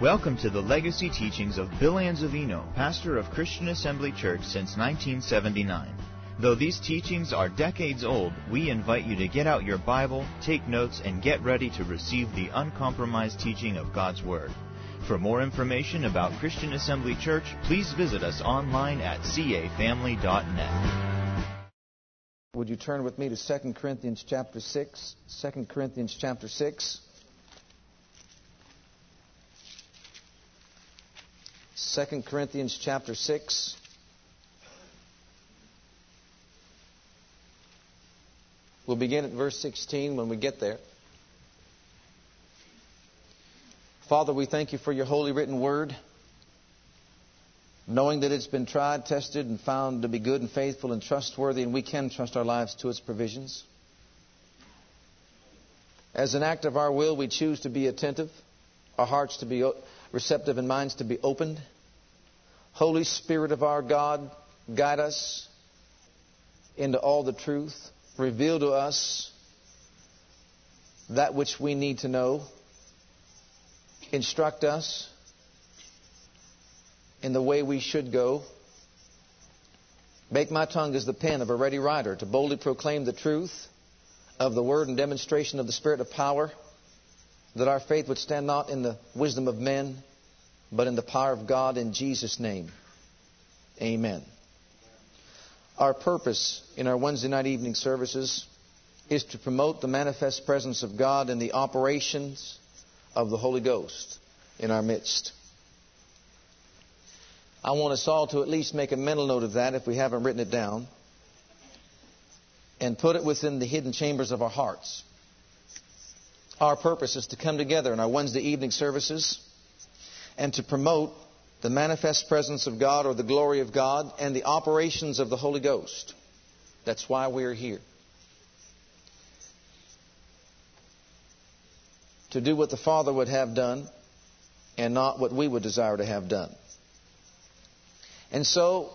Welcome to the legacy teachings of Bill Anzavino, pastor of Christian Assembly Church since 1979. Though these teachings are decades old, we invite you to get out your Bible, take notes, and get ready to receive the uncompromised teaching of God's Word. For more information about Christian Assembly Church, please visit us online at cafamily.net. Would you turn with me to 2 Corinthians chapter 6? 2 Corinthians chapter 6. 2 Corinthians chapter 6. We'll begin at verse 16 when we get there. Father, we thank you for your holy written word, knowing that it's been tried, tested, and found to be good and faithful and trustworthy, and we can trust our lives to its provisions. As an act of our will, we choose to be attentive, our hearts to be receptive, and minds to be opened. Holy Spirit of our God, guide us into all the truth. Reveal to us that which we need to know. Instruct us in the way we should go. Make my tongue as the pen of a ready writer to boldly proclaim the truth of the word and demonstration of the Spirit of power, that our faith would stand not in the wisdom of men, but in the power of God in Jesus' name. Amen. Our purpose in our Wednesday night evening services is to promote the manifest presence of God and the operations of the Holy Ghost in our midst. I want us all to at least make a mental note of that if we haven't written it down and put it within the hidden chambers of our hearts. Our purpose is to come together in our Wednesday evening services and to promote the manifest presence of God or the glory of God and the operations of the Holy Ghost. That's why we are here. To do what the Father would have done and not what we would desire to have done. And so,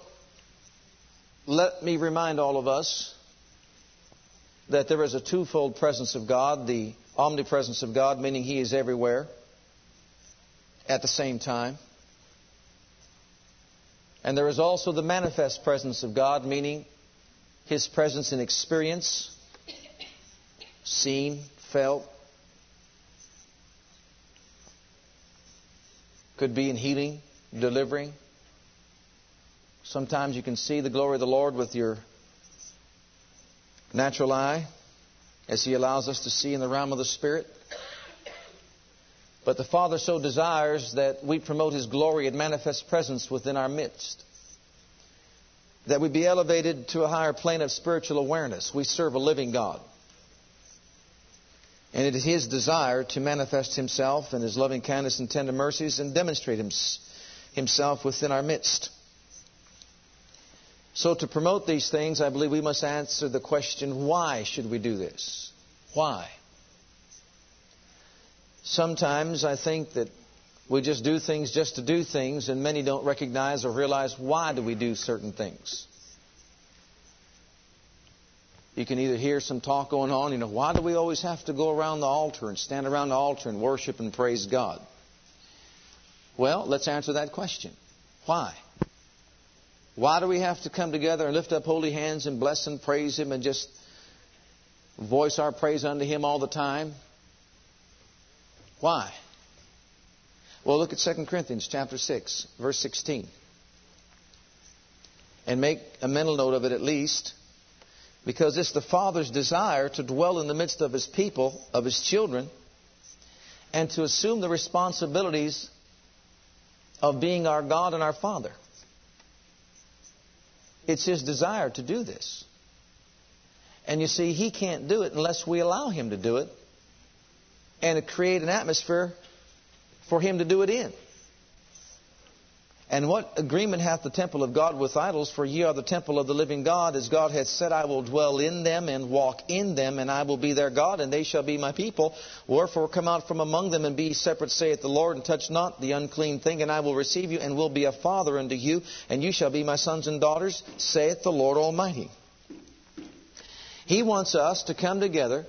let me remind all of us that there is a twofold presence of God the omnipresence of God, meaning He is everywhere at the same time. And there is also the manifest presence of God, meaning His presence in experience, seen, felt. Could be in healing, delivering. Sometimes you can see the glory of the Lord with your natural eye, as He allows us to see in the realm of the Spirit. But the Father so desires that we promote His glory and manifest presence within our midst. That we be elevated to a higher plane of spiritual awareness. We serve a living God. And it is His desire to manifest Himself in His loving kindness and tender mercies and demonstrate Himself within our midst. So, to promote these things, I believe we must answer the question why should we do this? Why? Sometimes I think that we just do things just to do things, and many don't recognize or realize why do we do certain things. You can either hear some talk going on, you know, why do we always have to go around the altar and stand around the altar and worship and praise God? Well, let's answer that question. Why? Why do we have to come together and lift up holy hands and bless and praise Him and just voice our praise unto Him all the time? Why? Well, look at 2 Corinthians chapter 6, verse 16. And make a mental note of it at least, because it's the Father's desire to dwell in the midst of His people, of His children, and to assume the responsibilities of being our God and our Father. It's His desire to do this. And you see, He can't do it unless we allow Him to do it and create an atmosphere for him to do it in. And what agreement hath the temple of God with idols? For ye are the temple of the living God, as God hath said, I will dwell in them and walk in them, and I will be their God, and they shall be my people. Wherefore come out from among them and be separate, saith the Lord, and touch not the unclean thing, and I will receive you, and will be a father unto you, and you shall be my sons and daughters, saith the Lord Almighty. He wants us to come together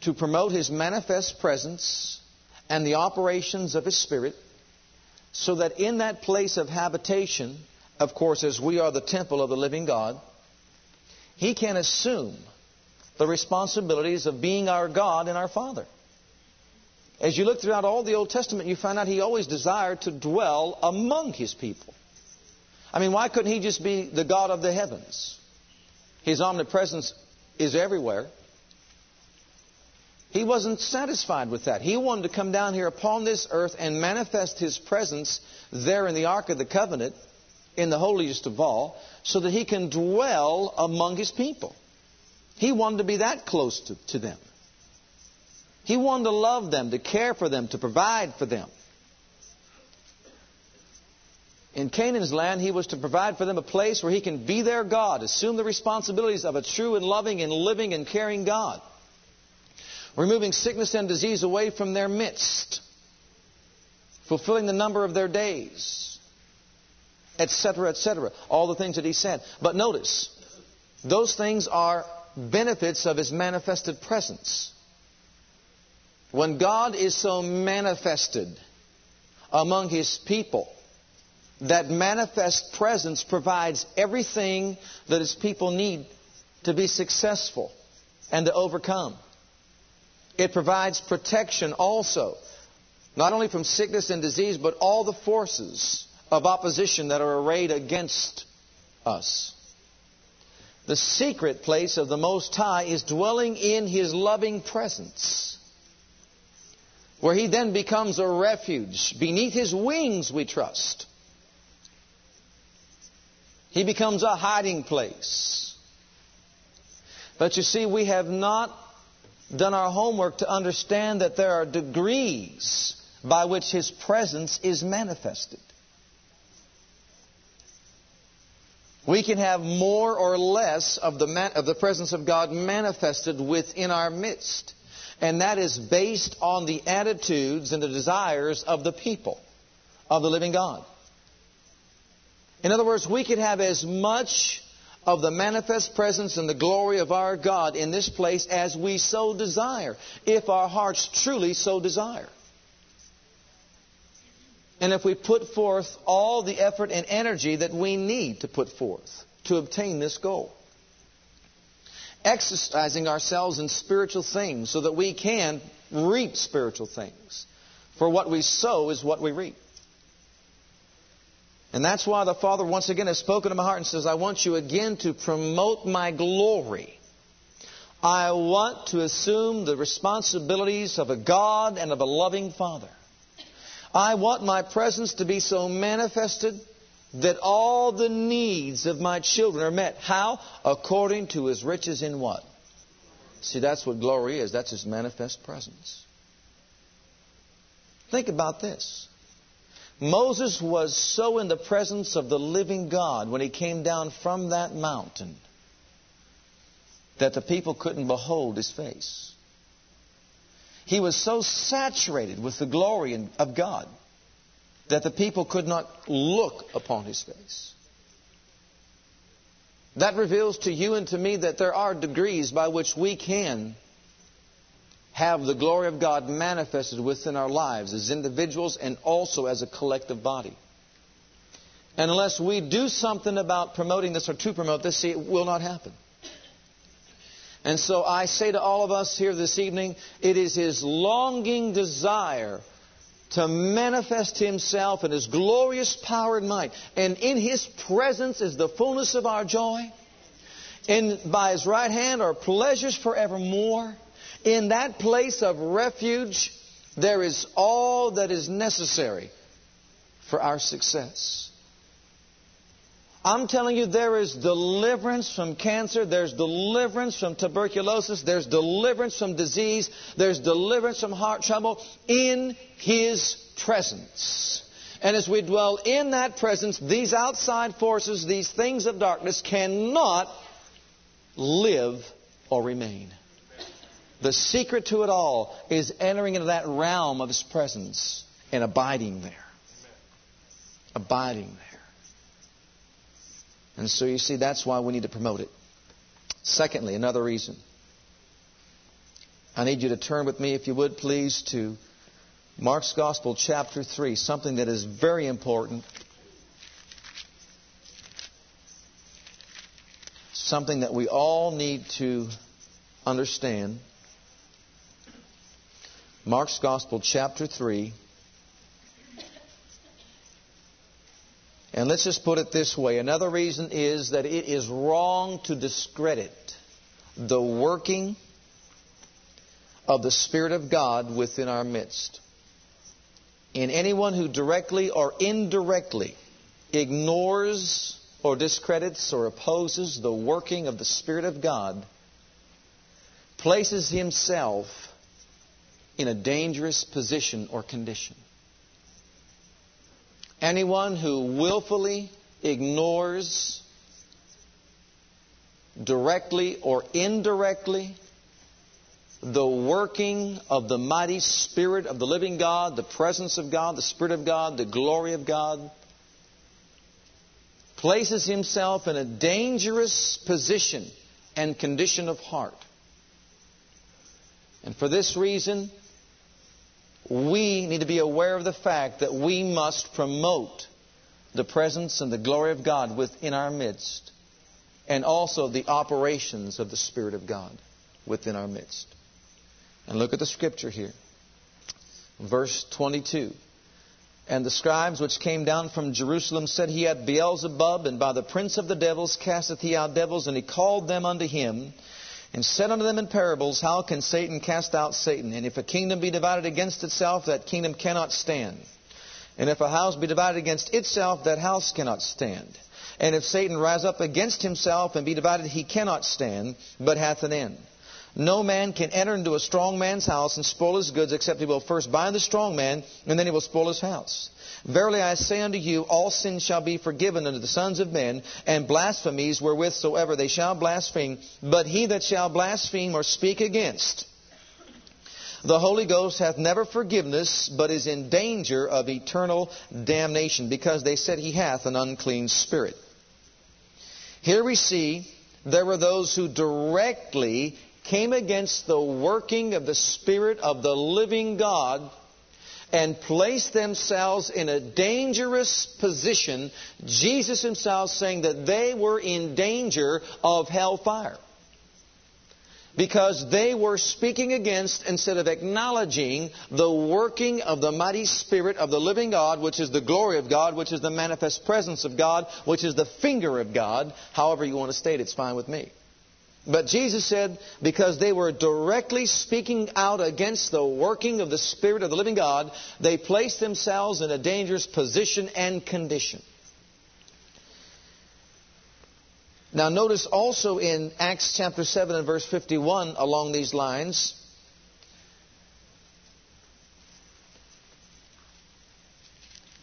to promote His manifest presence and the operations of His Spirit, so that in that place of habitation, of course, as we are the temple of the living God, He can assume the responsibilities of being our God and our Father. As you look throughout all the Old Testament, you find out He always desired to dwell among His people. I mean, why couldn't He just be the God of the heavens? His omnipresence is everywhere. He wasn't satisfied with that. He wanted to come down here upon this earth and manifest His presence there in the Ark of the Covenant, in the holiest of all, so that He can dwell among His people. He wanted to be that close to, to them. He wanted to love them, to care for them, to provide for them. In Canaan's land, he was to provide for them a place where he can be their God, assume the responsibilities of a true and loving and living and caring God, removing sickness and disease away from their midst, fulfilling the number of their days, etc., etc. All the things that he said. But notice, those things are benefits of his manifested presence. When God is so manifested among his people, that manifest presence provides everything that his people need to be successful and to overcome. It provides protection also, not only from sickness and disease, but all the forces of opposition that are arrayed against us. The secret place of the Most High is dwelling in His loving presence, where He then becomes a refuge. Beneath His wings we trust. He becomes a hiding place. But you see, we have not done our homework to understand that there are degrees by which His presence is manifested. We can have more or less of the, man, of the presence of God manifested within our midst. And that is based on the attitudes and the desires of the people of the living God. In other words, we can have as much of the manifest presence and the glory of our God in this place as we so desire, if our hearts truly so desire. And if we put forth all the effort and energy that we need to put forth to obtain this goal. Exercising ourselves in spiritual things so that we can reap spiritual things. For what we sow is what we reap. And that's why the Father once again has spoken to my heart and says, I want you again to promote my glory. I want to assume the responsibilities of a God and of a loving Father. I want my presence to be so manifested that all the needs of my children are met. How? According to his riches in what? See, that's what glory is. That's his manifest presence. Think about this. Moses was so in the presence of the living God when he came down from that mountain that the people couldn't behold his face. He was so saturated with the glory of God that the people could not look upon his face. That reveals to you and to me that there are degrees by which we can have the glory of God manifested within our lives as individuals and also as a collective body. And unless we do something about promoting this or to promote this, see, it will not happen. And so I say to all of us here this evening, it is His longing desire to manifest Himself in His glorious power and might. And in His presence is the fullness of our joy. And by His right hand are pleasures forevermore. In that place of refuge, there is all that is necessary for our success. I'm telling you, there is deliverance from cancer. There's deliverance from tuberculosis. There's deliverance from disease. There's deliverance from heart trouble in His presence. And as we dwell in that presence, these outside forces, these things of darkness cannot live or remain. The secret to it all is entering into that realm of His presence and abiding there. Abiding there. And so you see, that's why we need to promote it. Secondly, another reason. I need you to turn with me, if you would, please, to Mark's Gospel, chapter 3, something that is very important. Something that we all need to understand. Mark's Gospel, chapter 3. And let's just put it this way. Another reason is that it is wrong to discredit the working of the Spirit of God within our midst. In anyone who directly or indirectly ignores or discredits or opposes the working of the Spirit of God places himself in a dangerous position or condition. Anyone who willfully ignores, directly or indirectly, the working of the mighty Spirit of the living God, the presence of God, the Spirit of God, the glory of God, places himself in a dangerous position and condition of heart. And for this reason, we need to be aware of the fact that we must promote the presence and the glory of God within our midst, and also the operations of the Spirit of God within our midst. And look at the scripture here. Verse 22. And the scribes which came down from Jerusalem said, He hath Beelzebub, and by the prince of the devils casteth he out devils. And he called them unto him, and said unto them in parables, How can Satan cast out Satan? And if a kingdom be divided against itself, that kingdom cannot stand. And if a house be divided against itself, that house cannot stand. And if Satan rise up against himself and be divided, he cannot stand, but hath an end. No man can enter into a strong man's house and spoil his goods except he will first bind the strong man, and then he will spoil his house. Verily I say unto you, all sins shall be forgiven unto the sons of men, and blasphemies wherewith soever they shall blaspheme. But he that shall blaspheme or speak against the Holy Ghost hath never forgiveness, but is in danger of eternal damnation, because they said he hath an unclean spirit. Here we see there were those who directly came against the working of the Spirit of the living God and placed themselves in a dangerous position, Jesus himself saying that they were in danger of hellfire. Because they were speaking against, instead of acknowledging, the working of the mighty Spirit of the living God, which is the glory of God, which is the manifest presence of God, which is the finger of God. However you want to state it, it's fine with me. But Jesus said, because they were directly speaking out against the working of the Spirit of the living God, they placed themselves in a dangerous position and condition. Now, notice also in Acts chapter 7 and verse 51 along these lines,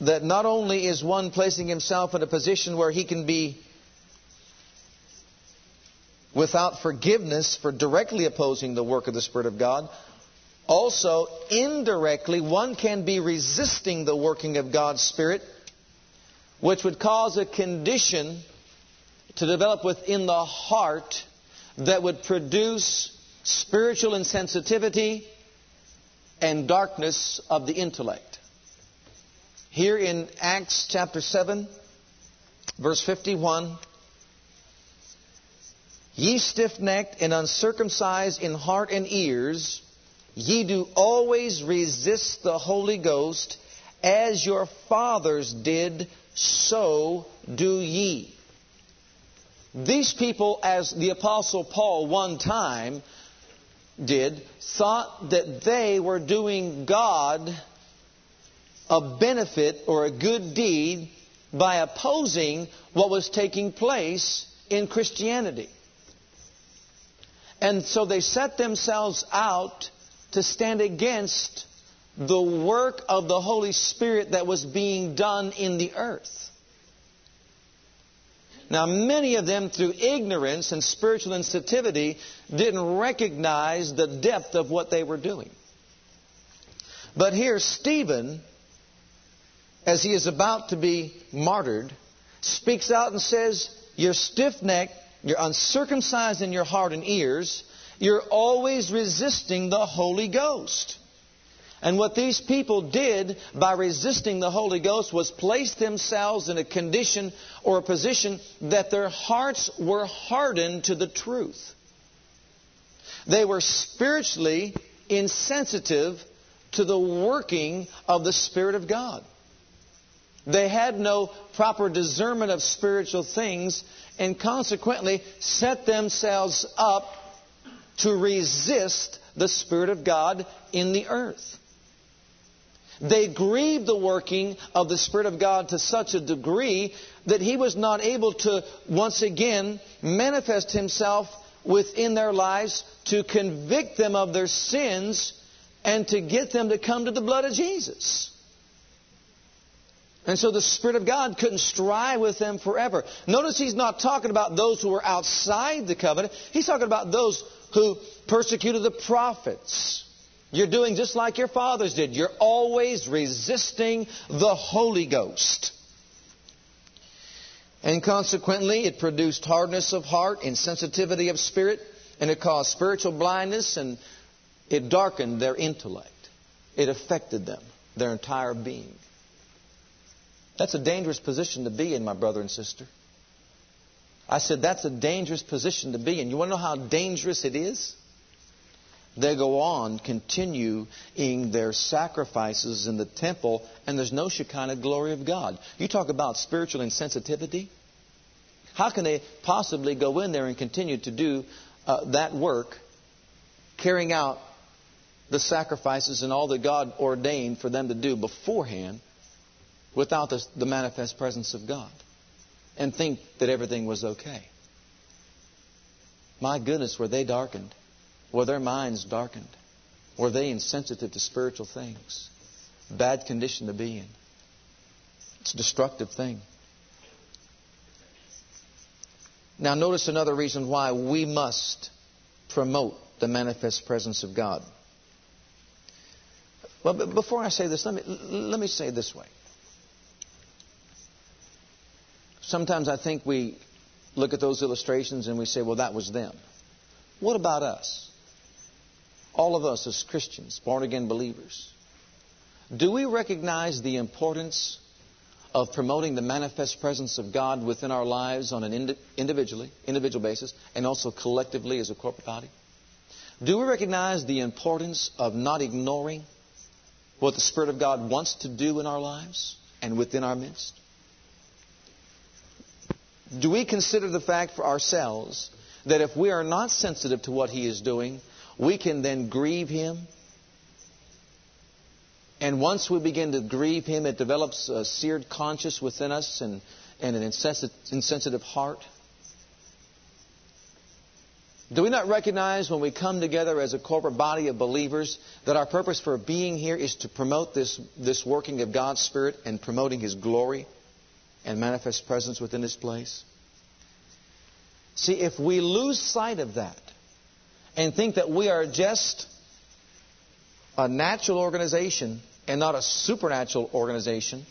that not only is one placing himself in a position where he can be without forgiveness for directly opposing the work of the Spirit of God. Also, indirectly, one can be resisting the working of God's Spirit, which would cause a condition to develop within the heart that would produce spiritual insensitivity and darkness of the intellect. Here in Acts chapter 7, verse 51, Ye stiff necked and uncircumcised in heart and ears, ye do always resist the Holy Ghost, as your fathers did, so do ye. These people, as the Apostle Paul one time did, thought that they were doing God a benefit or a good deed by opposing what was taking place in Christianity. And so they set themselves out to stand against the work of the Holy Spirit that was being done in the earth. Now, many of them, through ignorance and spiritual insensitivity, didn't recognize the depth of what they were doing. But here, Stephen, as he is about to be martyred, speaks out and says, You're stiff necked, you're uncircumcised in your heart and ears. You're always resisting the Holy Ghost. And what these people did by resisting the Holy Ghost was place themselves in a condition or a position that their hearts were hardened to the truth. They were spiritually insensitive to the working of the Spirit of God. They had no proper discernment of spiritual things and consequently set themselves up to resist the Spirit of God in the earth. They grieved the working of the Spirit of God to such a degree that He was not able to once again manifest Himself within their lives to convict them of their sins and to get them to come to the blood of Jesus. And so the Spirit of God couldn't strive with them forever. Notice he's not talking about those who were outside the covenant. He's talking about those who persecuted the prophets. You're doing just like your fathers did. You're always resisting the Holy Ghost. And consequently, it produced hardness of heart, insensitivity of spirit, and it caused spiritual blindness, and it darkened their intellect. It affected them, their entire being. That's a dangerous position to be in, my brother and sister. I said, that's a dangerous position to be in. You want to know how dangerous it is? They go on continuing their sacrifices in the temple, and there's no Shekinah glory of God. You talk about spiritual insensitivity. How can they possibly go in there and continue to do uh, that work, carrying out the sacrifices and all that God ordained for them to do beforehand, without the, the manifest presence of God and think that everything was okay. My goodness, were they darkened? Were their minds darkened? Were they insensitive to spiritual things? Bad condition to be in. It's a destructive thing. Now, notice another reason why we must promote the manifest presence of God. Well, before I say this, let me, let me say this way. Sometimes I think we look at those illustrations and we say, well, that was them. What about us? All of us as Christians, born again believers. Do we recognize the importance of promoting the manifest presence of God within our lives on an indi- individually, individual basis, and also collectively as a corporate body? Do we recognize the importance of not ignoring what the Spirit of God wants to do in our lives and within our midst? Do we consider the fact for ourselves that if we are not sensitive to what He is doing, we can then grieve Him? And once we begin to grieve Him, it develops a seared conscience within us and, and an insensitive heart. Do we not recognize when we come together as a corporate body of believers that our purpose for being here is to promote this, this working of God's Spirit and promoting His glory? And manifest presence within this place? See, if we lose sight of that and think that we are just a natural organization and not a supernatural organization,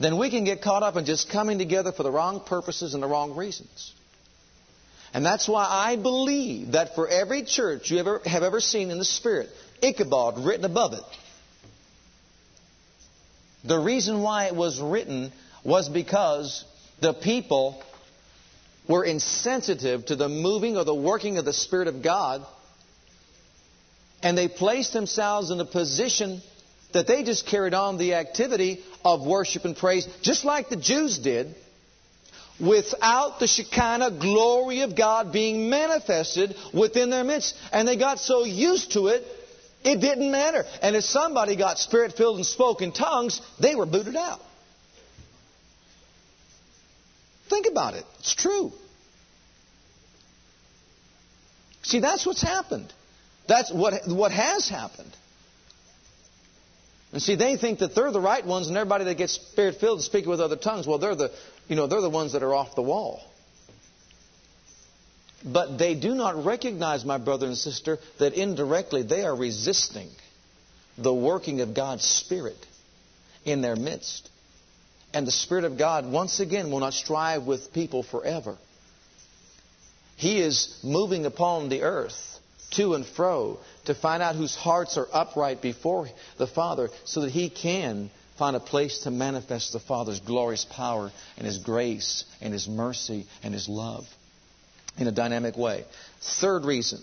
then we can get caught up in just coming together for the wrong purposes and the wrong reasons. And that's why I believe that for every church you ever have ever seen in the Spirit, Ichabod written above it. The reason why it was written was because the people were insensitive to the moving or the working of the Spirit of God, and they placed themselves in a position that they just carried on the activity of worship and praise, just like the Jews did, without the Shekinah glory of God being manifested within their midst. And they got so used to it, it didn't matter. And if somebody got spirit filled and spoke in tongues, they were booted out. Think about it. It's true. See, that's what's happened. That's what, what has happened. And see, they think that they're the right ones, and everybody that gets spirit filled speaking with other tongues, well, they're the, you know, they're the ones that are off the wall. But they do not recognize, my brother and sister, that indirectly they are resisting the working of God's Spirit in their midst. And the Spirit of God, once again, will not strive with people forever. He is moving upon the earth to and fro to find out whose hearts are upright before the Father so that He can find a place to manifest the Father's glorious power and His grace and His mercy and His love in a dynamic way. Third reason,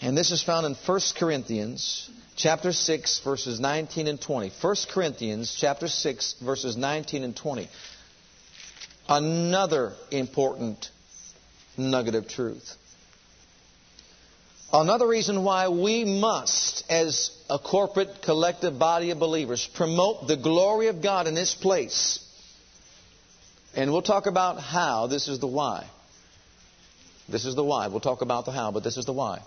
and this is found in 1 Corinthians chapter 6 verses 19 and 20. 1 Corinthians chapter 6 verses 19 and 20. Another important nugget of truth. Another reason why we must, as a corporate, collective body of believers, promote the glory of God in this place. And we'll talk about how. This is the why. This is the why. We'll talk about the how, but this is the why.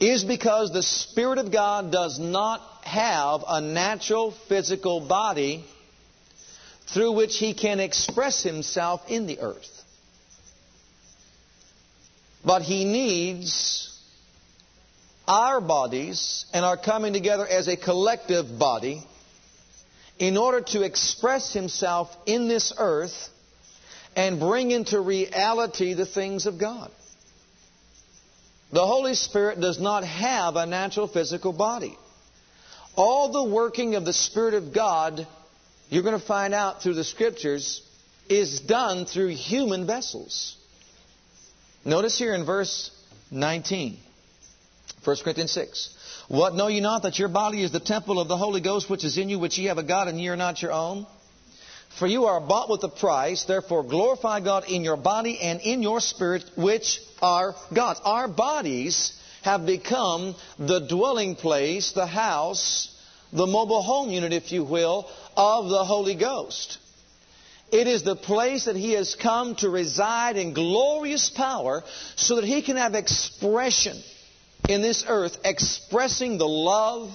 Is because the Spirit of God does not have a natural physical body through which He can express Himself in the earth. But He needs our bodies and our coming together as a collective body in order to express Himself in this earth and bring into reality the things of God. The Holy Spirit does not have a natural physical body. All the working of the Spirit of God, you're going to find out through the Scriptures, is done through human vessels. Notice here in verse 19, 1 Corinthians 6. What know ye not that your body is the temple of the Holy Ghost which is in you, which ye have of God, and ye are not your own? For you are bought with a price, therefore glorify God in your body and in your spirit, which are God's. Our bodies have become the dwelling place, the house, the mobile home unit, if you will, of the Holy Ghost. It is the place that He has come to reside in glorious power so that He can have expression in this earth, expressing the love,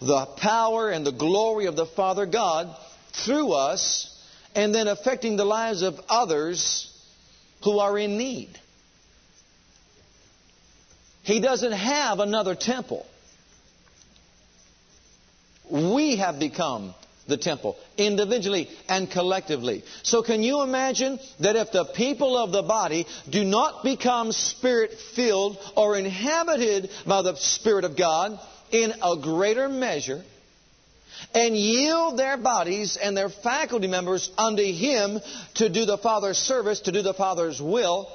the power, and the glory of the Father God through us and then affecting the lives of others who are in need. He doesn't have another temple. We have become the temple, individually and collectively. So can you imagine that if the people of the body do not become spirit filled or inhabited by the Spirit of God in a greater measure, and yield their bodies and their faculty members unto Him to do the Father's service, to do the Father's will,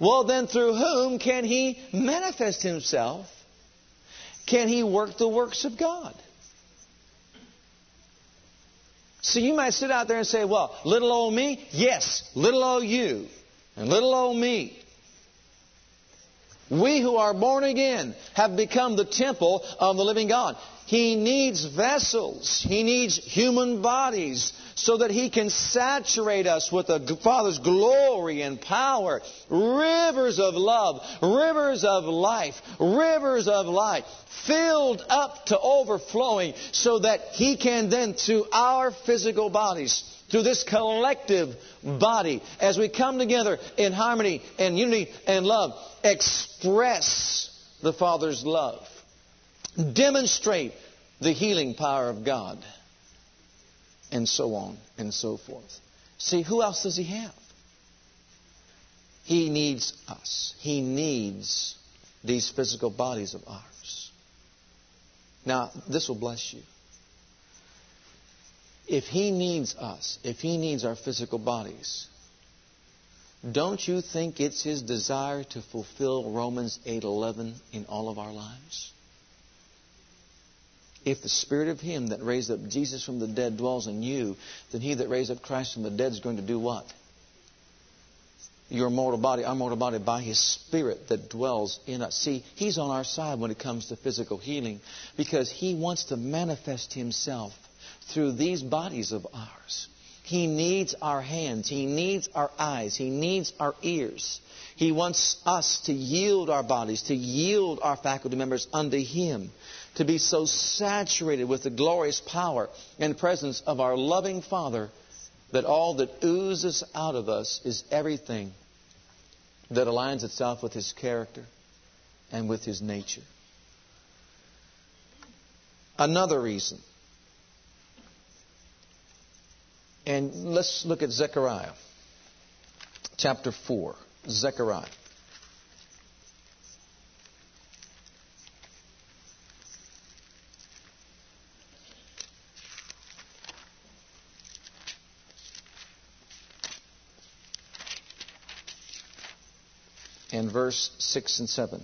well, then through whom can He manifest Himself? Can He work the works of God? So you might sit out there and say, well, little old me? Yes, little old you. And little old me. We who are born again have become the temple of the living God. He needs vessels. He needs human bodies so that He can saturate us with the Father's glory and power. Rivers of love, rivers of life, rivers of light, filled up to overflowing so that He can then, through our physical bodies, through this collective body, as we come together in harmony and unity and love, express the Father's love demonstrate the healing power of God, and so on and so forth. See, who else does He have? He needs us. He needs these physical bodies of ours. Now, this will bless you. If He needs us, if He needs our physical bodies, don't you think it's His desire to fulfill Romans 8:11 in all of our lives? If the spirit of him that raised up Jesus from the dead dwells in you, then he that raised up Christ from the dead is going to do what? Your mortal body, our mortal body, by his spirit that dwells in us. See, he's on our side when it comes to physical healing because he wants to manifest himself through these bodies of ours. He needs our hands. He needs our eyes. He needs our ears. He wants us to yield our bodies, to yield our faculty members unto Him to be so saturated with the glorious power and presence of our loving Father that all that oozes out of us is everything that aligns itself with His character and with His nature. Another reason. And let's look at Zechariah chapter 4. Zechariah. and verse 6 and 7.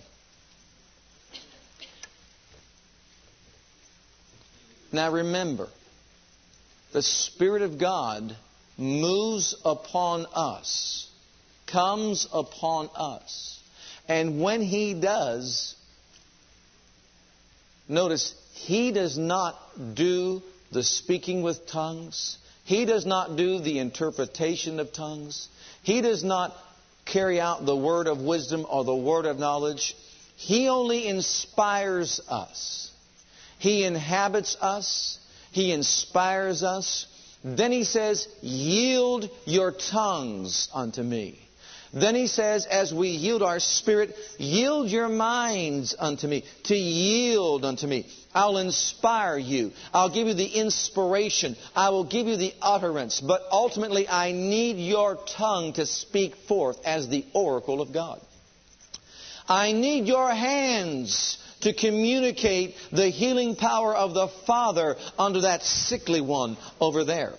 Now remember, the Spirit of God moves upon us, comes upon us. And when He does, notice, He does not do the speaking with tongues. He does not do the interpretation of tongues. He does not carry out the word of wisdom or the word of knowledge. He only inspires us. He inhabits us. He inspires us. Then he says, Yield your tongues unto me. Then he says, as we yield our spirit, yield your minds unto me, to yield unto me. I'll inspire you. I'll give you the inspiration. I will give you the utterance. But ultimately, I need your tongue to speak forth as the oracle of God. I need your hands to communicate the healing power of the Father unto that sickly one over there.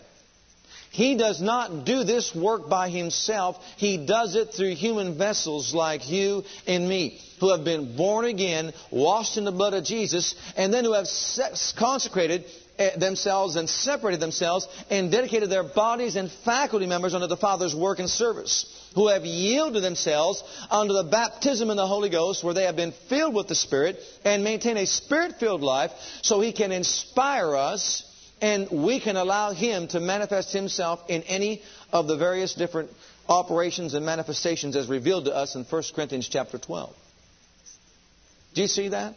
He does not do this work by himself. He does it through human vessels like you and me, who have been born again, washed in the blood of Jesus, and then who have consecrated Eh, themselves and separated themselves and dedicated their bodies and faculty members unto the Father's work and service, who have yielded themselves unto the baptism in the Holy Ghost, where they have been filled with the Spirit and maintain a Spirit filled life so He can inspire us and we can allow Him to manifest Himself in any of the various different operations and manifestations as revealed to us in 1 Corinthians chapter 12. Do you see that?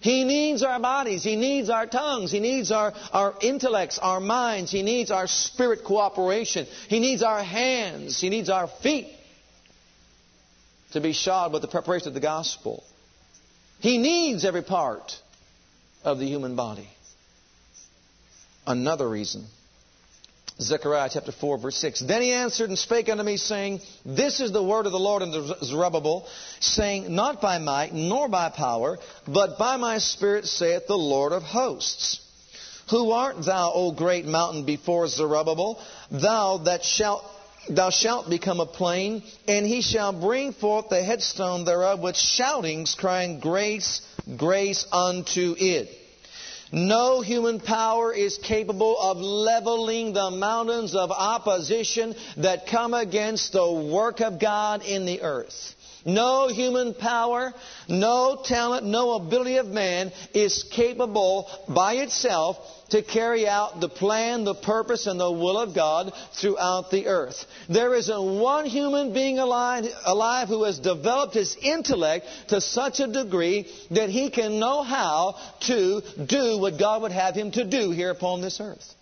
He needs our bodies. He needs our tongues. He needs our, our intellects, our minds. He needs our spirit cooperation. He needs our hands. He needs our feet to be shod with the preparation of the gospel. He needs every part of the human body another reason. Zechariah chapter 4, verse 6. Then he answered and spake unto me, saying, This is the word of the Lord unto Zerubbabel, saying, Not by might, nor by power, but by my Spirit, saith the Lord of hosts. Who art thou, O great mountain, before Zerubbabel? Thou that shalt thou shalt become a plain, and he shall bring forth the headstone thereof with shoutings, crying, Grace, grace unto it. No human power is capable of leveling the mountains of opposition that come against the work of God in the earth. No human power, no talent, no ability of man is capable by itself to carry out the plan, the purpose, and the will of God throughout the earth. There isn't one human being alive, alive who has developed his intellect to such a degree that he can know how to do what God would have him to do here upon this earth.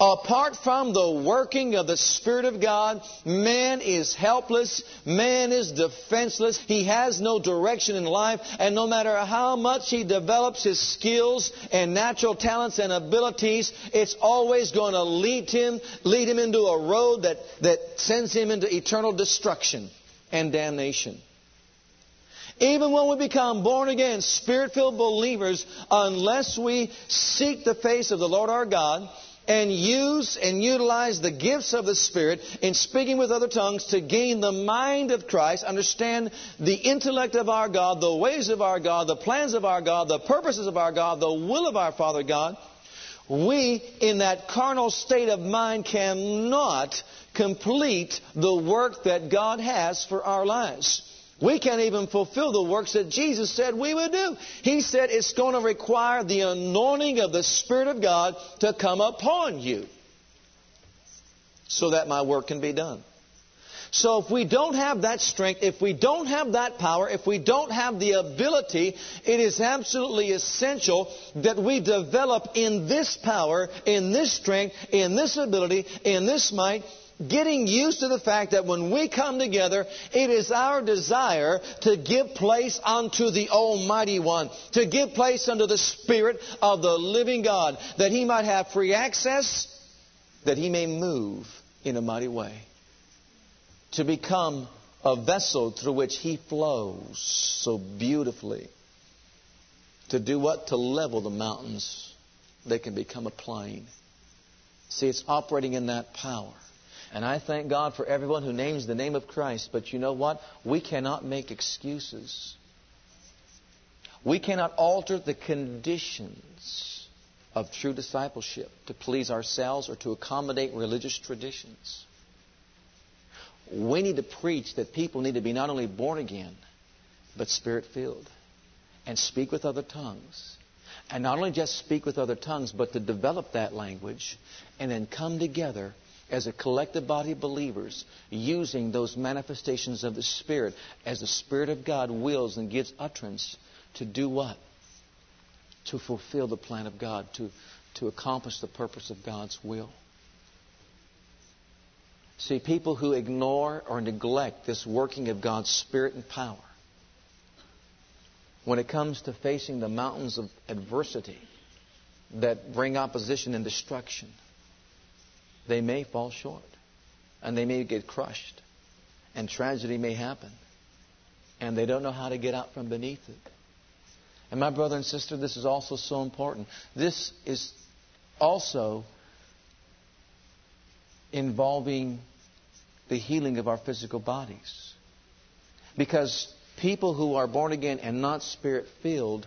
Apart from the working of the Spirit of God, man is helpless. Man is defenseless. He has no direction in life. And no matter how much he develops his skills and natural talents and abilities, it's always going to lead him, lead him into a road that, that sends him into eternal destruction and damnation. Even when we become born again, spirit filled believers, unless we seek the face of the Lord our God, and use and utilize the gifts of the Spirit in speaking with other tongues to gain the mind of Christ, understand the intellect of our God, the ways of our God, the plans of our God, the purposes of our God, the will of our Father God, we, in that carnal state of mind, cannot complete the work that God has for our lives. We can't even fulfill the works that Jesus said we would do. He said it's going to require the anointing of the Spirit of God to come upon you so that my work can be done. So if we don't have that strength, if we don't have that power, if we don't have the ability, it is absolutely essential that we develop in this power, in this strength, in this ability, in this might, getting used to the fact that when we come together, it is our desire to give place unto the Almighty One, to give place unto the Spirit of the living God, that He might have free access, that He may move in a mighty way, to become a vessel through which He flows so beautifully. To do what? To level the mountains. They can become a plain. See, it's operating in that power. And I thank God for everyone who names the name of Christ. But you know what? We cannot make excuses. We cannot alter the conditions of true discipleship to please ourselves or to accommodate religious traditions. We need to preach that people need to be not only born again, but spirit filled and speak with other tongues. And not only just speak with other tongues, but to develop that language and then come together as a collective body of believers using those manifestations of the Spirit as the Spirit of God wills and gives utterance to do what? To fulfill the plan of God, to, to accomplish the purpose of God's will. See, people who ignore or neglect this working of God's Spirit and power, when it comes to facing the mountains of adversity that bring opposition and destruction, they may fall short and they may get crushed and tragedy may happen and they don't know how to get out from beneath it. And my brother and sister, this is also so important. This is also involving the healing of our physical bodies. Because people who are born again and not spirit filled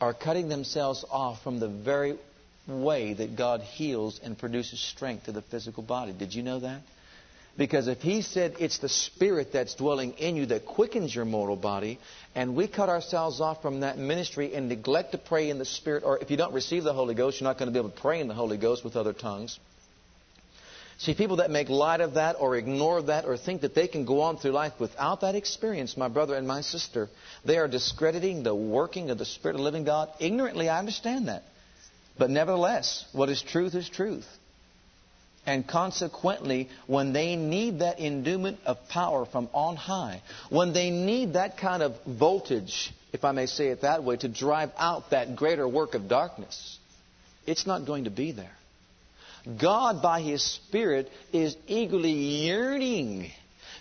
are cutting themselves off from the very way that God heals and produces strength to the physical body. Did you know that? Because if He said it's the Spirit that's dwelling in you that quickens your mortal body, and we cut ourselves off from that ministry and neglect to pray in the Spirit, or if you don't receive the Holy Ghost, you're not going to be able to pray in the Holy Ghost with other tongues. See, people that make light of that or ignore that or think that they can go on through life without that experience, my brother and my sister, they are discrediting the working of the Spirit of the living God. Ignorantly, I understand that. But nevertheless, what is truth is truth. And consequently, when they need that endowment of power from on high, when they need that kind of voltage, if I may say it that way, to drive out that greater work of darkness, it's not going to be there. God, by His Spirit, is eagerly yearning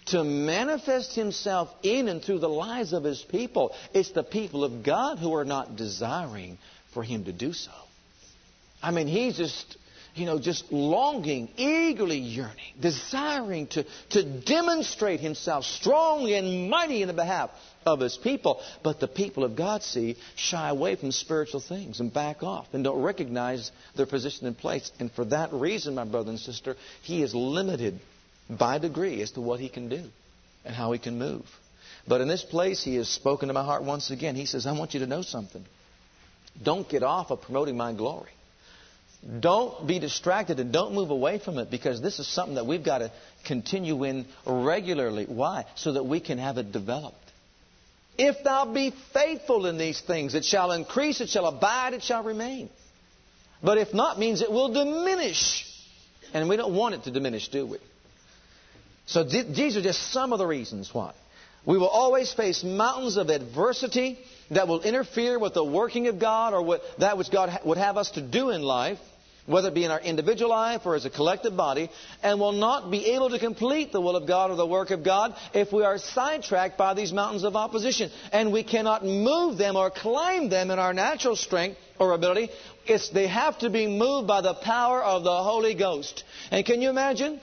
to manifest Himself in and through the lives of His people. It's the people of God who are not desiring for Him to do so. I mean, he's just, you know, just longing, eagerly yearning, desiring to, to demonstrate himself strongly and mighty in the behalf of his people. But the people of God, see, shy away from spiritual things and back off and don't recognize their position and place. And for that reason, my brother and sister, he is limited by degree as to what he can do and how he can move. But in this place, he has spoken to my heart once again. He says, I want you to know something. Don't get off of promoting my glory. Don't be distracted and don't move away from it because this is something that we've got to continue in regularly. Why? So that we can have it developed. If thou be faithful in these things, it shall increase, it shall abide, it shall remain. But if not, means it will diminish. And we don't want it to diminish, do we? So these are just some of the reasons why. We will always face mountains of adversity that will interfere with the working of God or with that which God would have us to do in life whether it be in our individual life or as a collective body, and will not be able to complete the will of God or the work of God if we are sidetracked by these mountains of opposition. And we cannot move them or climb them in our natural strength or ability. It's, they have to be moved by the power of the Holy Ghost. And can you imagine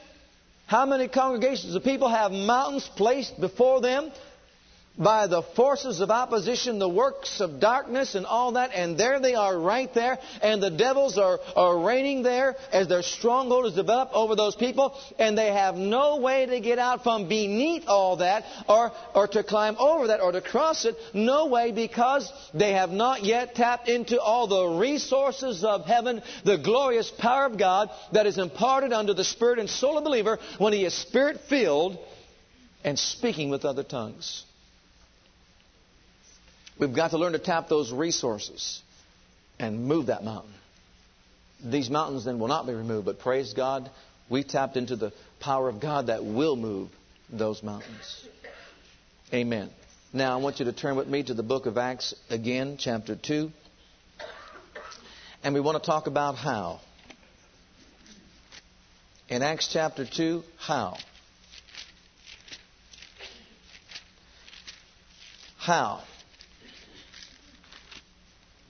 how many congregations of people have mountains placed before them by the forces of opposition, the works of darkness, and all that, and there they are right there, and the devils are, are reigning there as their stronghold is developed over those people, and they have no way to get out from beneath all that, or, or to climb over that, or to cross it. No way because they have not yet tapped into all the resources of heaven, the glorious power of God that is imparted unto the spirit and soul of the believer when he is spirit filled and speaking with other tongues. We've got to learn to tap those resources and move that mountain. These mountains then will not be removed, but praise God, we tapped into the power of God that will move those mountains. Amen. Now, I want you to turn with me to the book of Acts again, chapter 2. And we want to talk about how. In Acts chapter 2, how. How.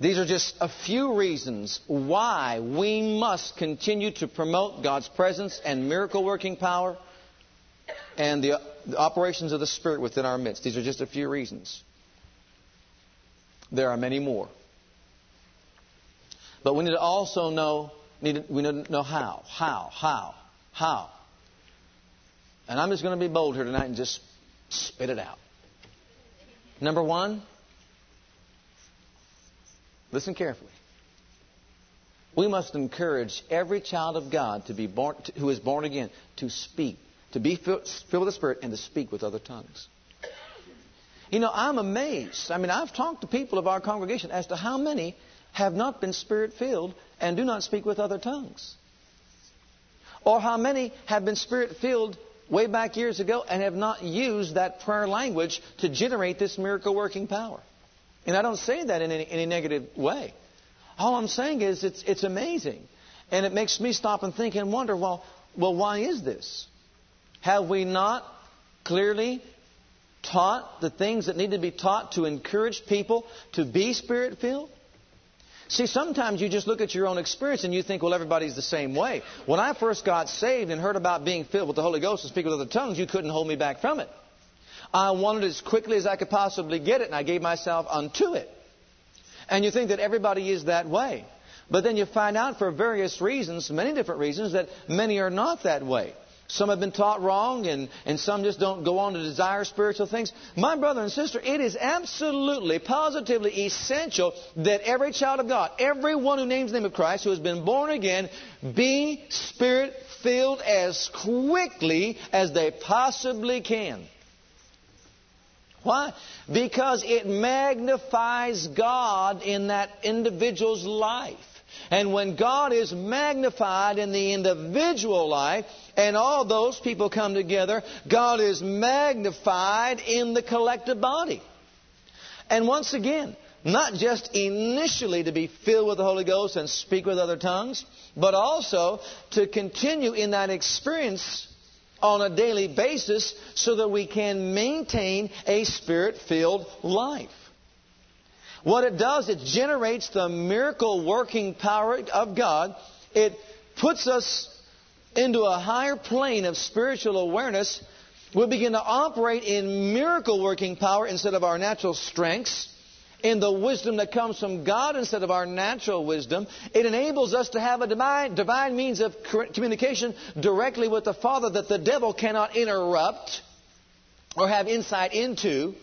These are just a few reasons why we must continue to promote God's presence and miracle working power and the, operations of the Spirit within our midst. These are just a few reasons. There are many more. But we need to also know, need to, we need to know how. How? How? How? And I'm just going to be bold here tonight and just spit it out. Number one, Listen carefully. We must encourage every child of God to be born, who is born again to speak, to be filled, filled with the Spirit, and to speak with other tongues. You know, I'm amazed. I mean, I've talked to people of our congregation as to how many have not been Spirit filled and do not speak with other tongues. Or how many have been Spirit filled way back years ago and have not used that prayer language to generate this miracle working power. And I don't say that in any, any negative way. All I'm saying is it's, it's amazing. And it makes me stop and think and wonder, well, well, why is this? Have we not clearly taught the things that need to be taught to encourage people to be spirit filled? See, sometimes you just look at your own experience and you think, well, everybody's the same way. When I first got saved and heard about being filled with the Holy Ghost and speaking with other tongues, you couldn't hold me back from it. I wanted it as quickly as I could possibly get it, and I gave myself unto it. And you think that everybody is that way. But then you find out for various reasons, many different reasons, that many are not that way. Some have been taught wrong, and, and some just don't go on to desire spiritual things. My brother and sister, it is absolutely, positively essential that every child of God, everyone who names the name of Christ, who has been born again, be spirit filled as quickly as they possibly can. Why? Because it magnifies God in that individual's life. And when God is magnified in the individual life, and all those people come together, God is magnified in the collective body. And once again, not just initially to be filled with the Holy Ghost and speak with other tongues, but also to continue in that experience on a daily basis so that we can maintain a spirit filled life. What it does, it generates the miracle working power of God. It puts us into a higher plane of spiritual awareness. We begin to operate in miracle working power instead of our natural strengths in the wisdom that comes from God instead of our natural wisdom. It enables us to have a divine, divine means of communication directly with the Father that the devil cannot interrupt or have insight into.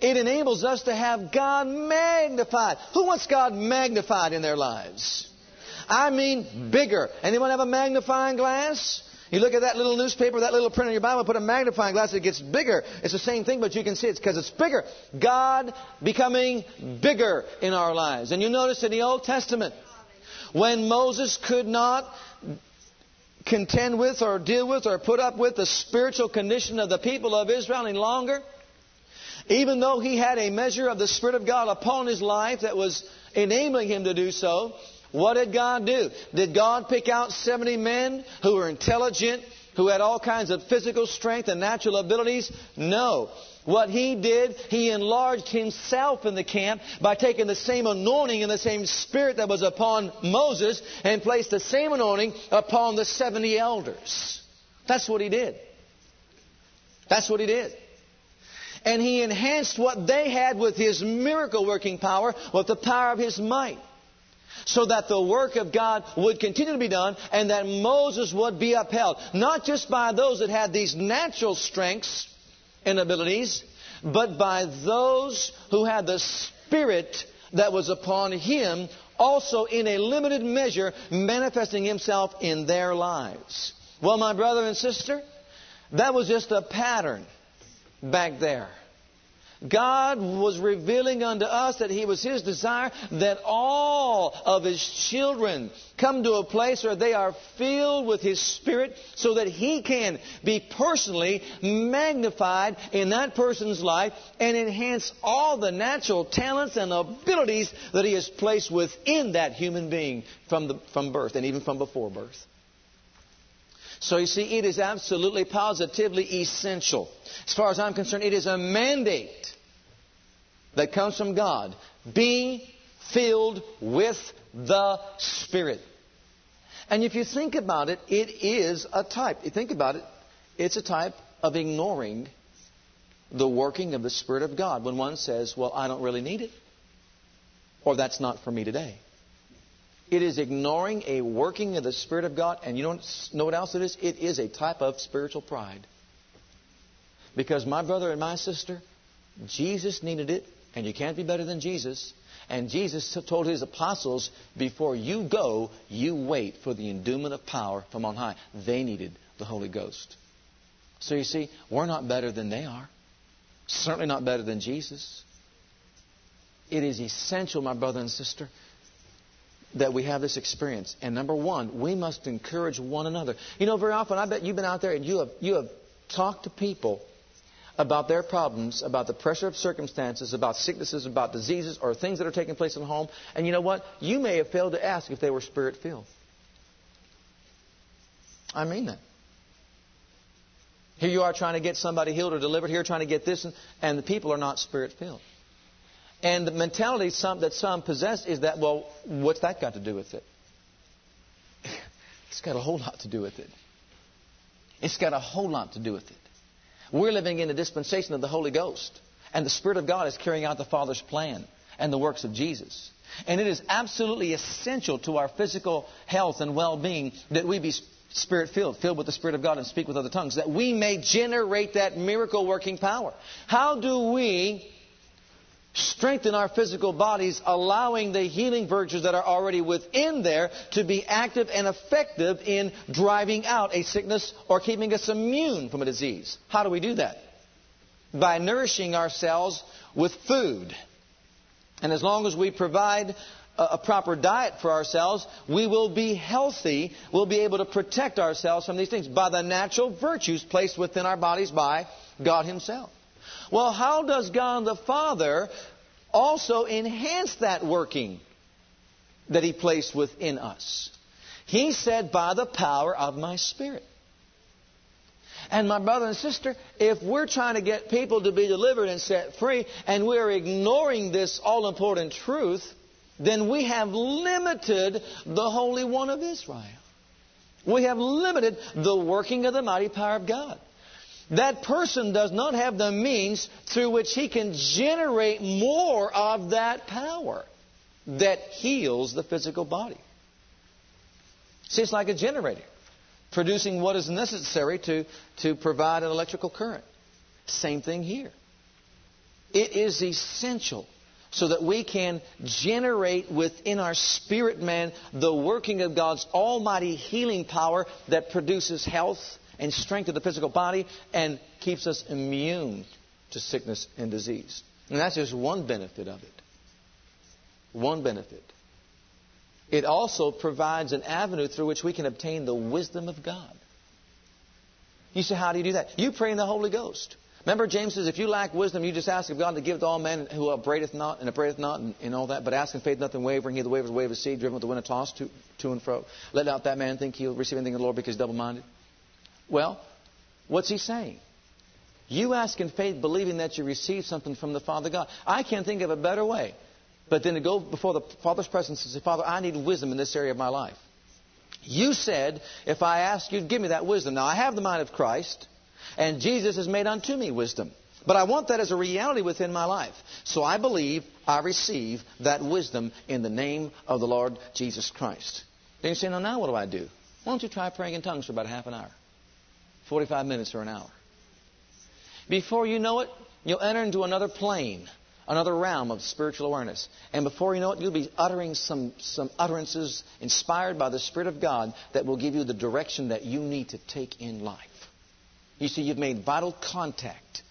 It enables us to have God magnified. Who wants God magnified in their lives? I mean bigger. Anyone have a magnifying glass? You look at that little newspaper, that little print in your Bible, put a magnifying glass, it gets bigger. It's the same thing, but you can see it's because it's bigger. God becoming bigger in our lives. And you notice in the Old Testament, when Moses could not contend with or deal with or put up with the spiritual condition of the people of Israel any longer, even though he had a measure of the Spirit of God upon his life that was enabling him to do so, what did God do? Did God pick out 70 men who were intelligent, who had all kinds of physical strength and natural abilities? No. What he did, he enlarged himself in the camp by taking the same anointing and the same spirit that was upon Moses and placed the same anointing upon the 70 elders. That's what he did. That's what he did. And he enhanced what they had with his miracle working power, with the power of his might so that the work of God would continue to be done and that Moses would be upheld. Not just by those that had these natural strengths and abilities, but by those who had the Spirit that was upon him, also in a limited measure manifesting himself in their lives. Well, my brother and sister, that was just a pattern back there. God was revealing unto us that He was His desire that all of His children come to a place where they are filled with His Spirit so that He can be personally magnified in that person's life and enhance all the natural talents and abilities that He has placed within that human being from, the, from birth and even from before birth. So you see, it is absolutely positively essential. As far as I'm concerned, it is a mandate that comes from God. Be filled with the Spirit. And if you think about it, it is a type. You think about it, it's a type of ignoring the working of the Spirit of God when one says, Well, I don't really need it, or that's not for me today. It is ignoring a working of the Spirit of God, and you don't know what else it is? It is a type of spiritual pride. Because my brother and my sister, Jesus needed it, and you can't be better than Jesus. And Jesus told his apostles, before you go, you wait for the endowment of power from on high. They needed the Holy Ghost. So you see, we're not better than they are. Certainly not better than Jesus. It is essential, my brother and sister, that we have this experience. And number one, we must encourage one another. You know, very often, I bet you've been out there and you have, you have talked to people about their problems, about the pressure of circumstances, about sicknesses, about diseases, or things that are taking place in the home. And you know what? You may have failed to ask if they were spirit filled. I mean that. Here you are trying to get somebody healed or delivered, here trying to get this, and, and the people are not spirit filled. And the mentality some, that some possess is that, well, what's that got to do with it? it's got a whole lot to do with it. It's got a whole lot to do with it. We're living in the dispensation of the Holy Ghost. And the Spirit of God is carrying out the Father's plan and the works of Jesus. And it is absolutely essential to our physical health and well being that we be spirit filled, filled with the Spirit of God and speak with other tongues, that we may generate that miracle working power. How do we strengthen our physical bodies, allowing the healing virtues that are already within there to be active and effective in driving out a sickness or keeping us immune from a disease. How do we do that? By nourishing ourselves with food. And as long as we provide a proper diet for ourselves, we will be healthy. We'll be able to protect ourselves from these things by the natural virtues placed within our bodies by God Himself. Well, how does God the Father also enhance that working that He placed within us? He said, by the power of my Spirit. And my brother and sister, if we're trying to get people to be delivered and set free, and we're ignoring this all important truth, then we have limited the Holy One of Israel. We have limited the working of the mighty power of God that person does not have the means through which he can generate more of that power that heals the physical body. See, it's like a generator producing what is necessary to, to provide an electrical current. Same thing here. It is essential so that we can generate within our spirit man the working of God's almighty healing power that produces health and strength of the physical body and keeps us immune to sickness and disease. And that's just one benefit of it. One benefit. It also provides an avenue through which we can obtain the wisdom of God. You say, how do you do that? You pray in the Holy Ghost. Remember, James says, if you lack wisdom, you just ask of God to give to all men who upbraideth not and upbraideth not and, and all that. But ask in faith, nothing wavering. He the wavers wave of seed, driven with the wind tossed to, to and fro. Let not that man think he'll receive anything of the Lord because he's double minded. Well, what's he saying? You ask in faith, believing that you receive something from the Father God. I can't think of a better way but then to go before the Father's presence and say, Father, I need wisdom in this area of my life. You said, if I ask you, give me that wisdom. Now, I have the mind of Christ, and Jesus has made unto me wisdom. But I want that as a reality within my life. So I believe I receive that wisdom in the name of the Lord Jesus Christ. Then you say, now, now what do I do? Why don't you try praying in tongues for about half an hour? 45 minutes or an hour. Before you know it, you'll enter into another plane, another realm of spiritual awareness. And before you know it, you'll be uttering some, some utterances inspired by the Spirit of God that will give you the direction that you need to take in life. You see, you've made vital contact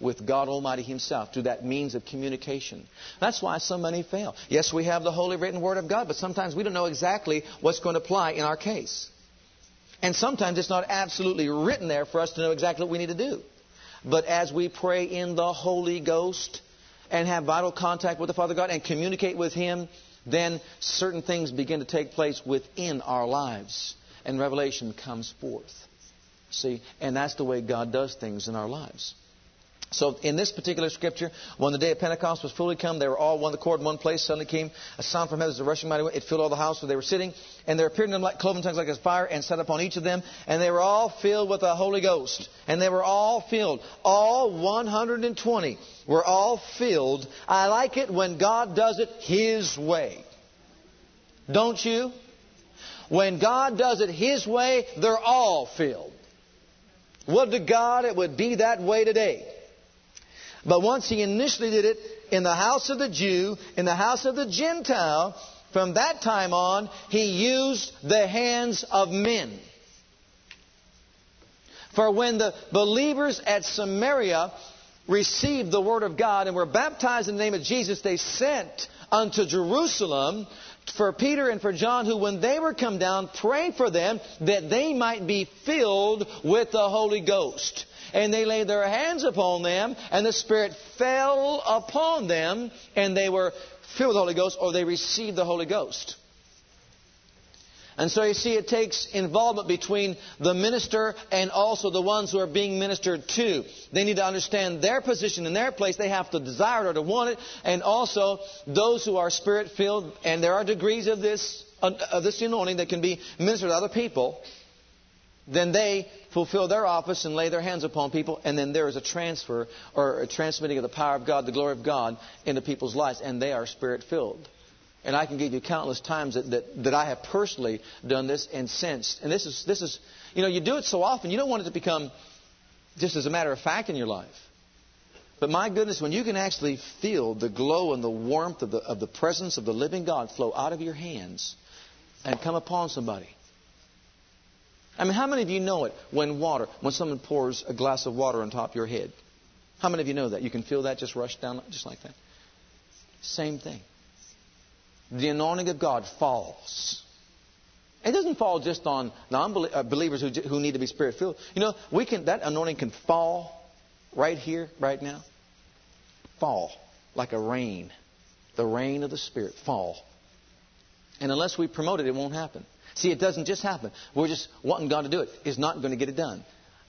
with God Almighty Himself through that means of communication. That's why so many fail. Yes, we have the holy written Word of God, but sometimes we don't know exactly what's going to apply in our case. And sometimes it's not absolutely written there for us to know exactly what we need to do. But as we pray in the Holy Ghost and have vital contact with the Father God and communicate with Him, then certain things begin to take place within our lives. And revelation comes forth. See? And that's the way God does things in our lives. So in this particular scripture, when the day of Pentecost was fully come, they were all one accord in one place. Suddenly came a sound from heaven as a rushing mighty wind. It filled all the house where they were sitting. And there appeared in them like cloven tongues like a fire and set upon each of them. And they were all filled with the Holy Ghost. And they were all filled. All 120 were all filled. I like it when God does it His way. Don't you? When God does it His way, they're all filled. Would to God it would be that way today. But once he initially did it in the house of the Jew, in the house of the Gentile, from that time on, he used the hands of men. For when the believers at Samaria received the word of God and were baptized in the name of Jesus, they sent unto Jerusalem for Peter and for John, who when they were come down, prayed for them that they might be filled with the Holy Ghost and they laid their hands upon them, and the Spirit fell upon them, and they were filled with the Holy Ghost, or they received the Holy Ghost. And so you see, it takes involvement between the minister and also the ones who are being ministered to. They need to understand their position and their place. They have to desire it or to want it. And also, those who are spirit filled, and there are degrees of this, of this anointing that can be ministered to other people then they fulfill their office and lay their hands upon people, and then there is a transfer or a transmitting of the power of God, the glory of God, into people's lives, and they are spirit filled. And I can give you countless times that, that, that I have personally done this and sensed. And this is, this is, you know, you do it so often, you don't want it to become just as a matter of fact in your life. But my goodness, when you can actually feel the glow and the warmth of the, of the presence of the living God flow out of your hands and come upon somebody, I mean, how many of you know it when water, when someone pours a glass of water on top of your head? How many of you know that? You can feel that just rush down just like that. Same thing. The anointing of God falls. It doesn't fall just on non-believers uh, who, who need to be spirit filled. You know, we can that anointing can fall right here, right now. Fall like a rain, the rain of the Spirit fall. And unless we promote it, it won't happen. See, it doesn't just happen. We're just wanting God to do it. It's not going to get it done.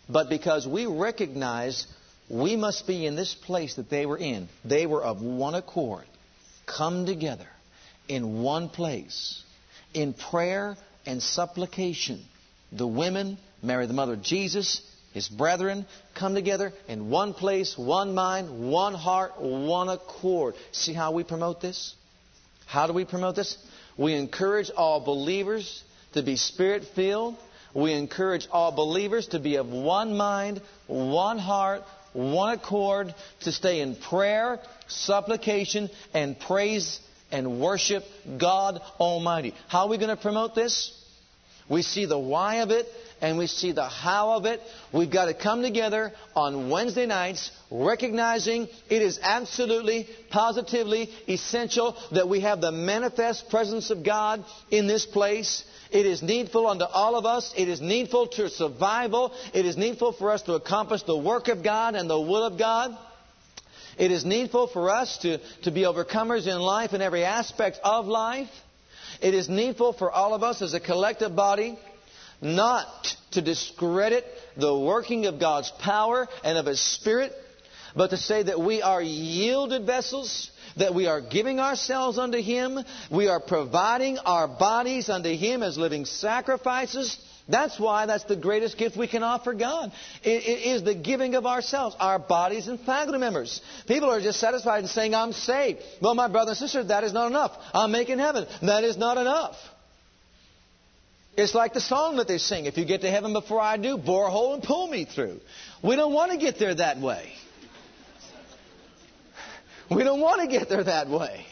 But because we recognize we must be in this place that they were in, they were of one accord, come together in one place, in prayer and supplication. The women, Mary, the mother of Jesus, his brethren, come together in one place, one mind, one heart, one accord. See how we promote this? How do we promote this? We encourage all believers to be spirit filled. We encourage all believers to be of one mind, one heart, one accord, to stay in prayer, supplication, and praise and worship God Almighty. How are we going to promote this? We see the why of it and we see the how of it. We've got to come together on Wednesday nights recognizing it is absolutely, positively essential that we have the manifest presence of God in this place. It is needful unto all of us. It is needful to survival. It is needful for us to accomplish the work of God and the will of God. It is needful for us to, to be overcomers in life in every aspect of life. It is needful for all of us as a collective body not to discredit the working of God's power and of His Spirit, but to say that we are yielded vessels, that we are giving ourselves unto Him, we are providing our bodies unto Him as living sacrifices. That's why that's the greatest gift we can offer God. It, it is the giving of ourselves, our bodies and faculty members. People are just satisfied in saying, I'm saved. Well, my brother and sister, that is not enough. I'm making heaven. That is not enough. It's like the song that they sing If you get to heaven before I do, bore a hole and pull me through. We don't want to get there that way. We don't want to get there that way.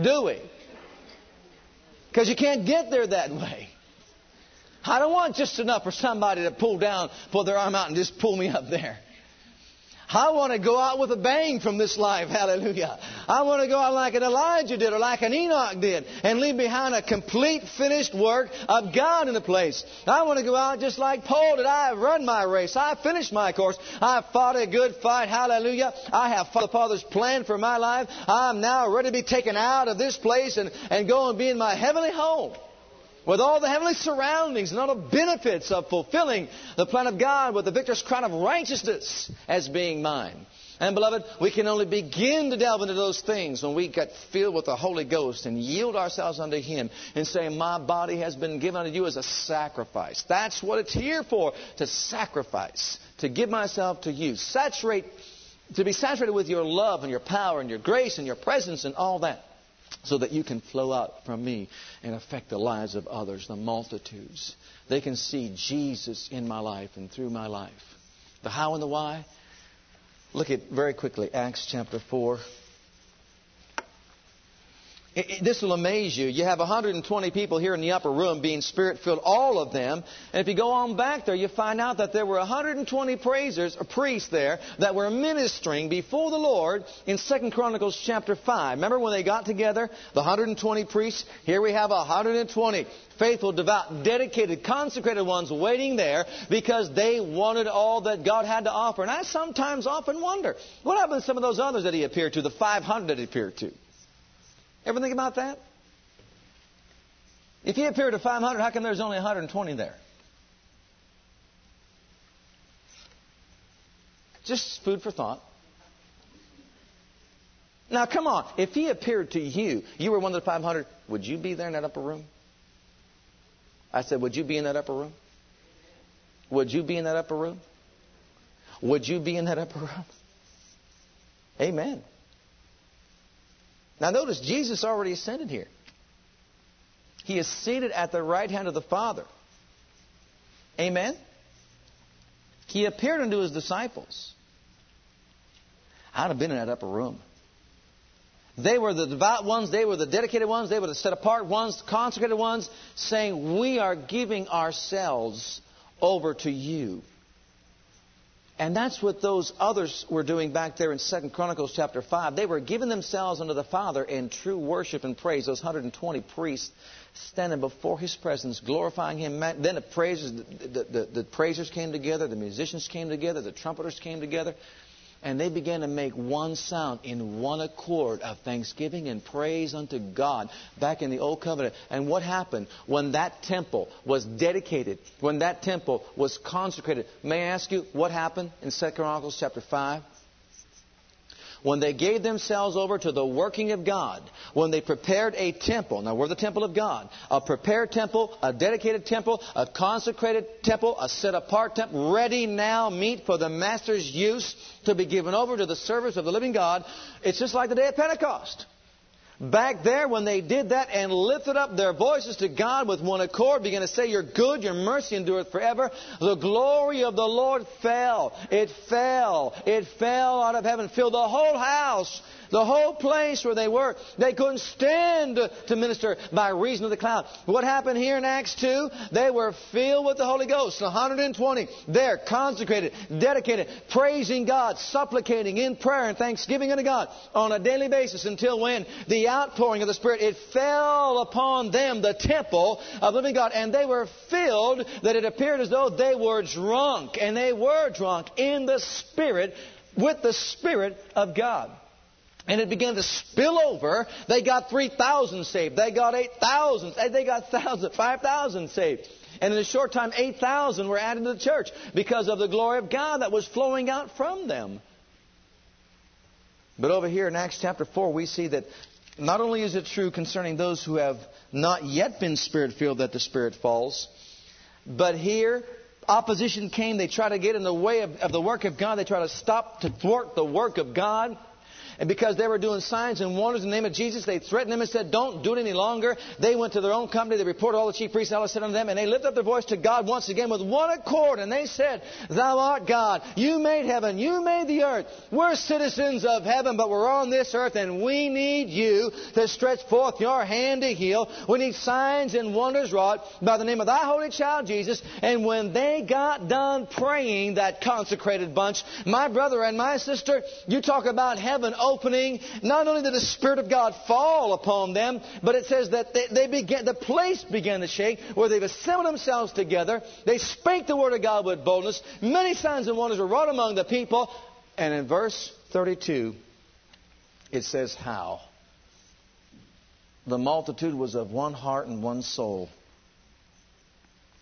Do we? Because you can't get there that way. I don't want just enough for somebody to pull down, pull their arm out and just pull me up there. I want to go out with a bang from this life. Hallelujah. I want to go out like an Elijah did or like an Enoch did and leave behind a complete finished work of God in the place. I want to go out just like Paul did. I have run my race. I have finished my course. I have fought a good fight. Hallelujah. I have followed the Father's plan for my life. I am now ready to be taken out of this place and, and go and be in my heavenly home with all the heavenly surroundings and all the benefits of fulfilling the plan of God with the victor's crown of righteousness as being mine. And beloved, we can only begin to delve into those things when we get filled with the Holy Ghost and yield ourselves unto Him and say, My body has been given unto you as a sacrifice. That's what it's here for, to sacrifice, to give myself to you. Saturate, to be saturated with your love and your power and your grace and your presence and all that so that you can flow out from me and affect the lives of others, the multitudes. They can see Jesus in my life and through my life. The how and the why Look at very quickly Acts chapter 4. This will amaze you. You have 120 people here in the upper room being spirit filled, all of them. And if you go on back there, you find out that there were 120 praisers, or priests there, that were ministering before the Lord in 2 Chronicles chapter 5. Remember when they got together, the 120 priests? Here we have 120 faithful, devout, dedicated, consecrated ones waiting there because they wanted all that God had to offer. And I sometimes often wonder, what happened to some of those others that he appeared to, the 500 that he appeared to? Ever think about that? If he appeared to 500, how come there's only 120 there? Just food for thought. Now, come on. If he appeared to you, you were one of the 500, would you be there in that upper room? I said, would you be in that upper room? Would you be in that upper room? Would you be in that upper room? Amen. Now notice, Jesus already ascended here. He is seated at the right hand of the Father. Amen? He appeared unto his disciples. I'd have been in that upper room. They were the devout ones, they were the dedicated ones, they were the set apart ones, consecrated ones, saying, We are giving ourselves over to you. And that's what those others were doing back there in 2 Chronicles chapter 5. They were giving themselves unto the Father in true worship and praise. Those 120 priests standing before His presence, glorifying Him. Then the praisers, the, the, the praisers came together, the musicians came together, the trumpeters came together. And they began to make one sound in one accord of thanksgiving and praise unto God back in the Old Covenant. And what happened when that temple was dedicated, when that temple was consecrated? May I ask you what happened in 2 Chronicles chapter 5? When they gave themselves over to the working of God, when they prepared a temple, now we're the temple of God, a prepared temple, a dedicated temple, a consecrated temple, a set apart temple, ready now, meet for the Master's use to be given over to the service of the living God, it's just like the day of Pentecost. Back there, when they did that and lifted up their voices to God with one accord, began to say, You're good, your mercy endureth forever, the glory of the Lord fell. It fell. It fell out of heaven, filled the whole house the whole place where they were, they couldn't stand to minister by reason of the cloud. What happened here in Acts 2? They were filled with the Holy Ghost. 120 there, consecrated, dedicated, praising God, supplicating in prayer and thanksgiving unto God on a daily basis until when the outpouring of the Spirit, it fell upon them, the temple of living God, and they were filled that it appeared as though they were drunk, and they were drunk in the Spirit with the Spirit of God. And it began to spill over. They got 3,000 saved. They got 8,000. They got 5,000 saved. And in a short time, 8,000 were added to the church because of the glory of God that was flowing out from them. But over here in Acts chapter 4, we see that not only is it true concerning those who have not yet been spirit filled that the Spirit falls, but here opposition came. They try to get in the way of, of the work of God. They try to stop, to thwart the work of God. And because they were doing signs and wonders in the name of Jesus, they threatened them and said, Don't do it any longer. They went to their own company. They reported all the chief priests and all said unto them, and they lifted up their voice to God once again with one accord. And they said, Thou art God. You made heaven. You made the earth. We're citizens of heaven, but we're on this earth, and we need you to stretch forth your hand to heal. We need signs and wonders wrought by the name of thy holy child Jesus. And when they got done praying, that consecrated bunch, my brother and my sister, you talk about heaven opening, not only did the Spirit of God fall upon them, but it says that they, they began, the place began to shake where they've assembled themselves together. They spake the word of God with boldness. Many signs and wonders were wrought among the people. And in verse 32, it says, How? The multitude was of one heart and one soul.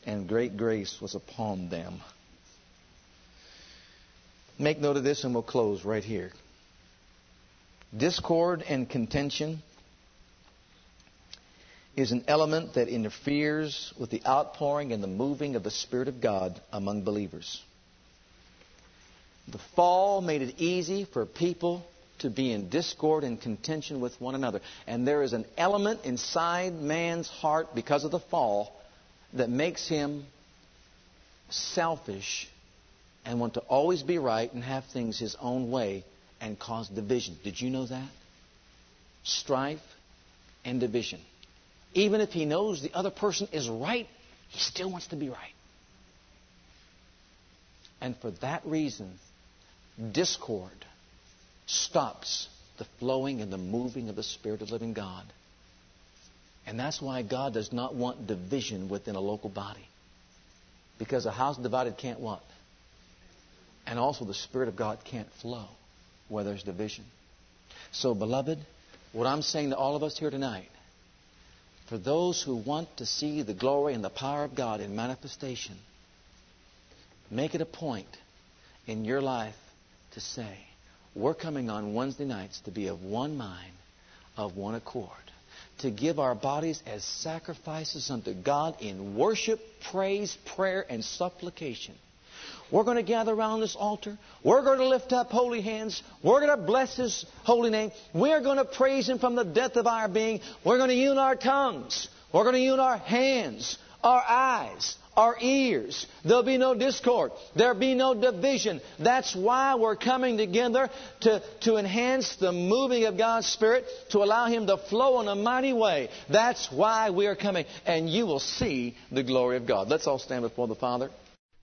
and great grace was upon them. Make note of this and we'll close right here. Discord and contention is an element that interferes with the outpouring and the moving of the Spirit of God among believers. The fall made it easy for people to be in discord and contention with one another. And there is an element inside man's heart because of the fall that makes him selfish and want to always be right and have things his own way and cause division. Did you know that? Strife and division. Even if he knows the other person is right, he still wants to be right. And for that reason, discord stops the flowing and the moving of the Spirit of the living God. And that's why God does not want division within a local body. Because a house divided can't what? And also the Spirit of God can't flow where there's division. So, beloved, what I'm saying to all of us here tonight, for those who want to see the glory and the power of God in manifestation, make it a point in your life to say, we're coming on Wednesday nights to be of one mind, of one accord, to give our bodies as sacrifices unto God in worship, praise, prayer, and supplication. We're going to gather around this altar. We're going to lift up holy hands. We're going to bless His holy name. We're going to praise Him from the depth of our being. We're going to use our tongues. We're going to use our hands, our eyes, our ears. There'll be no discord. There'll be no division. That's why we're coming together to, to enhance the moving of God's Spirit, to allow Him to flow in a mighty way. That's why we are coming. And you will see the glory of God. Let's all stand before the Father.